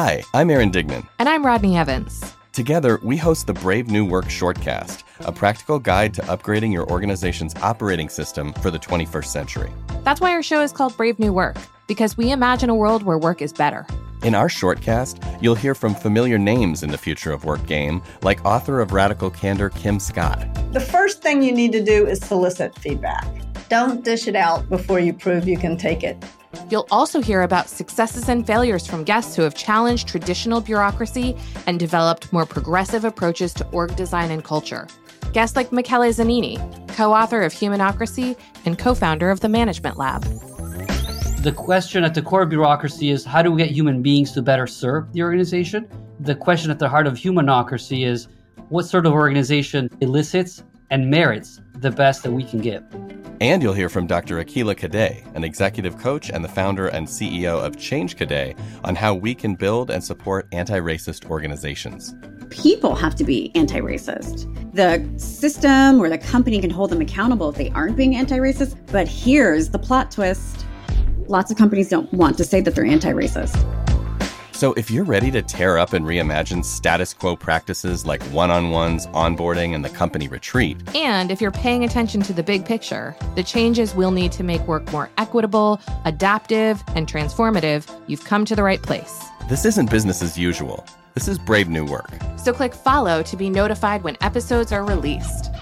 Hi, I'm Aaron Dignan. And I'm Rodney Evans. Together, we host the Brave New Work Shortcast, a practical guide to upgrading your organization's operating system for the 21st century. That's why our show is called Brave New Work, because we imagine a world where work is better. In our shortcast, you'll hear from familiar names in the future of work game, like author of Radical Candor Kim Scott. The first thing you need to do is solicit feedback. Don't dish it out before you prove you can take it. You'll also hear about successes and failures from guests who have challenged traditional bureaucracy and developed more progressive approaches to org design and culture. Guests like Michele Zanini, co author of Humanocracy and co founder of the Management Lab. The question at the core of bureaucracy is how do we get human beings to better serve the organization? The question at the heart of humanocracy is what sort of organization elicits and merits the best that we can give? And you'll hear from Dr. Akilah Cadet, an executive coach and the founder and CEO of Change Cadet, on how we can build and support anti racist organizations. People have to be anti racist. The system or the company can hold them accountable if they aren't being anti racist. But here's the plot twist lots of companies don't want to say that they're anti racist. So, if you're ready to tear up and reimagine status quo practices like one on ones, onboarding, and the company retreat, and if you're paying attention to the big picture, the changes we'll need to make work more equitable, adaptive, and transformative, you've come to the right place. This isn't business as usual. This is Brave New Work. So, click follow to be notified when episodes are released.